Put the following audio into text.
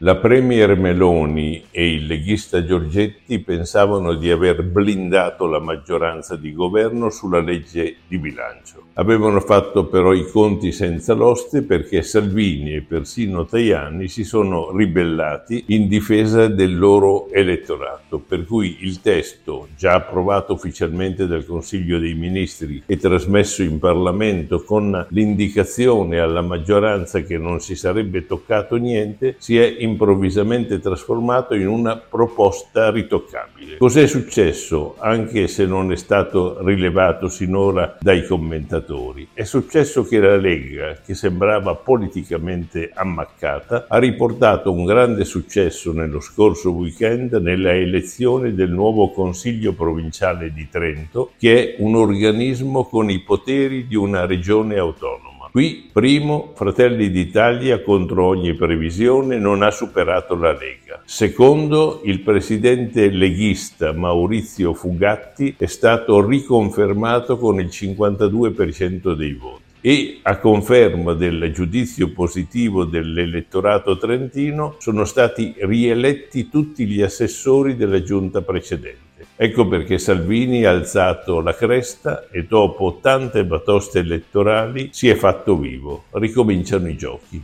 La Premier Meloni e il leghista Giorgetti pensavano di aver blindato la maggioranza di governo sulla legge di bilancio. Avevano fatto però i conti senza l'oste perché Salvini e persino Tajani si sono ribellati in difesa del loro elettorato, per cui il testo, già approvato ufficialmente dal Consiglio dei Ministri e trasmesso in Parlamento con l'indicazione alla maggioranza che non si sarebbe toccato niente, si è improvvisamente trasformato in una proposta ritoccabile. Cos'è successo, anche se non è stato rilevato sinora dai commentatori? È successo che la Lega, che sembrava politicamente ammaccata, ha riportato un grande successo nello scorso weekend nella elezione del nuovo Consiglio provinciale di Trento, che è un organismo con i poteri di una regione autonoma. Qui, primo, Fratelli d'Italia contro ogni previsione non ha superato la Lega. Secondo, il presidente leghista Maurizio Fugatti è stato riconfermato con il 52% dei voti e a conferma del giudizio positivo dell'elettorato trentino sono stati rieletti tutti gli assessori della giunta precedente. Ecco perché Salvini ha alzato la cresta e dopo tante batoste elettorali si è fatto vivo. Ricominciano i giochi.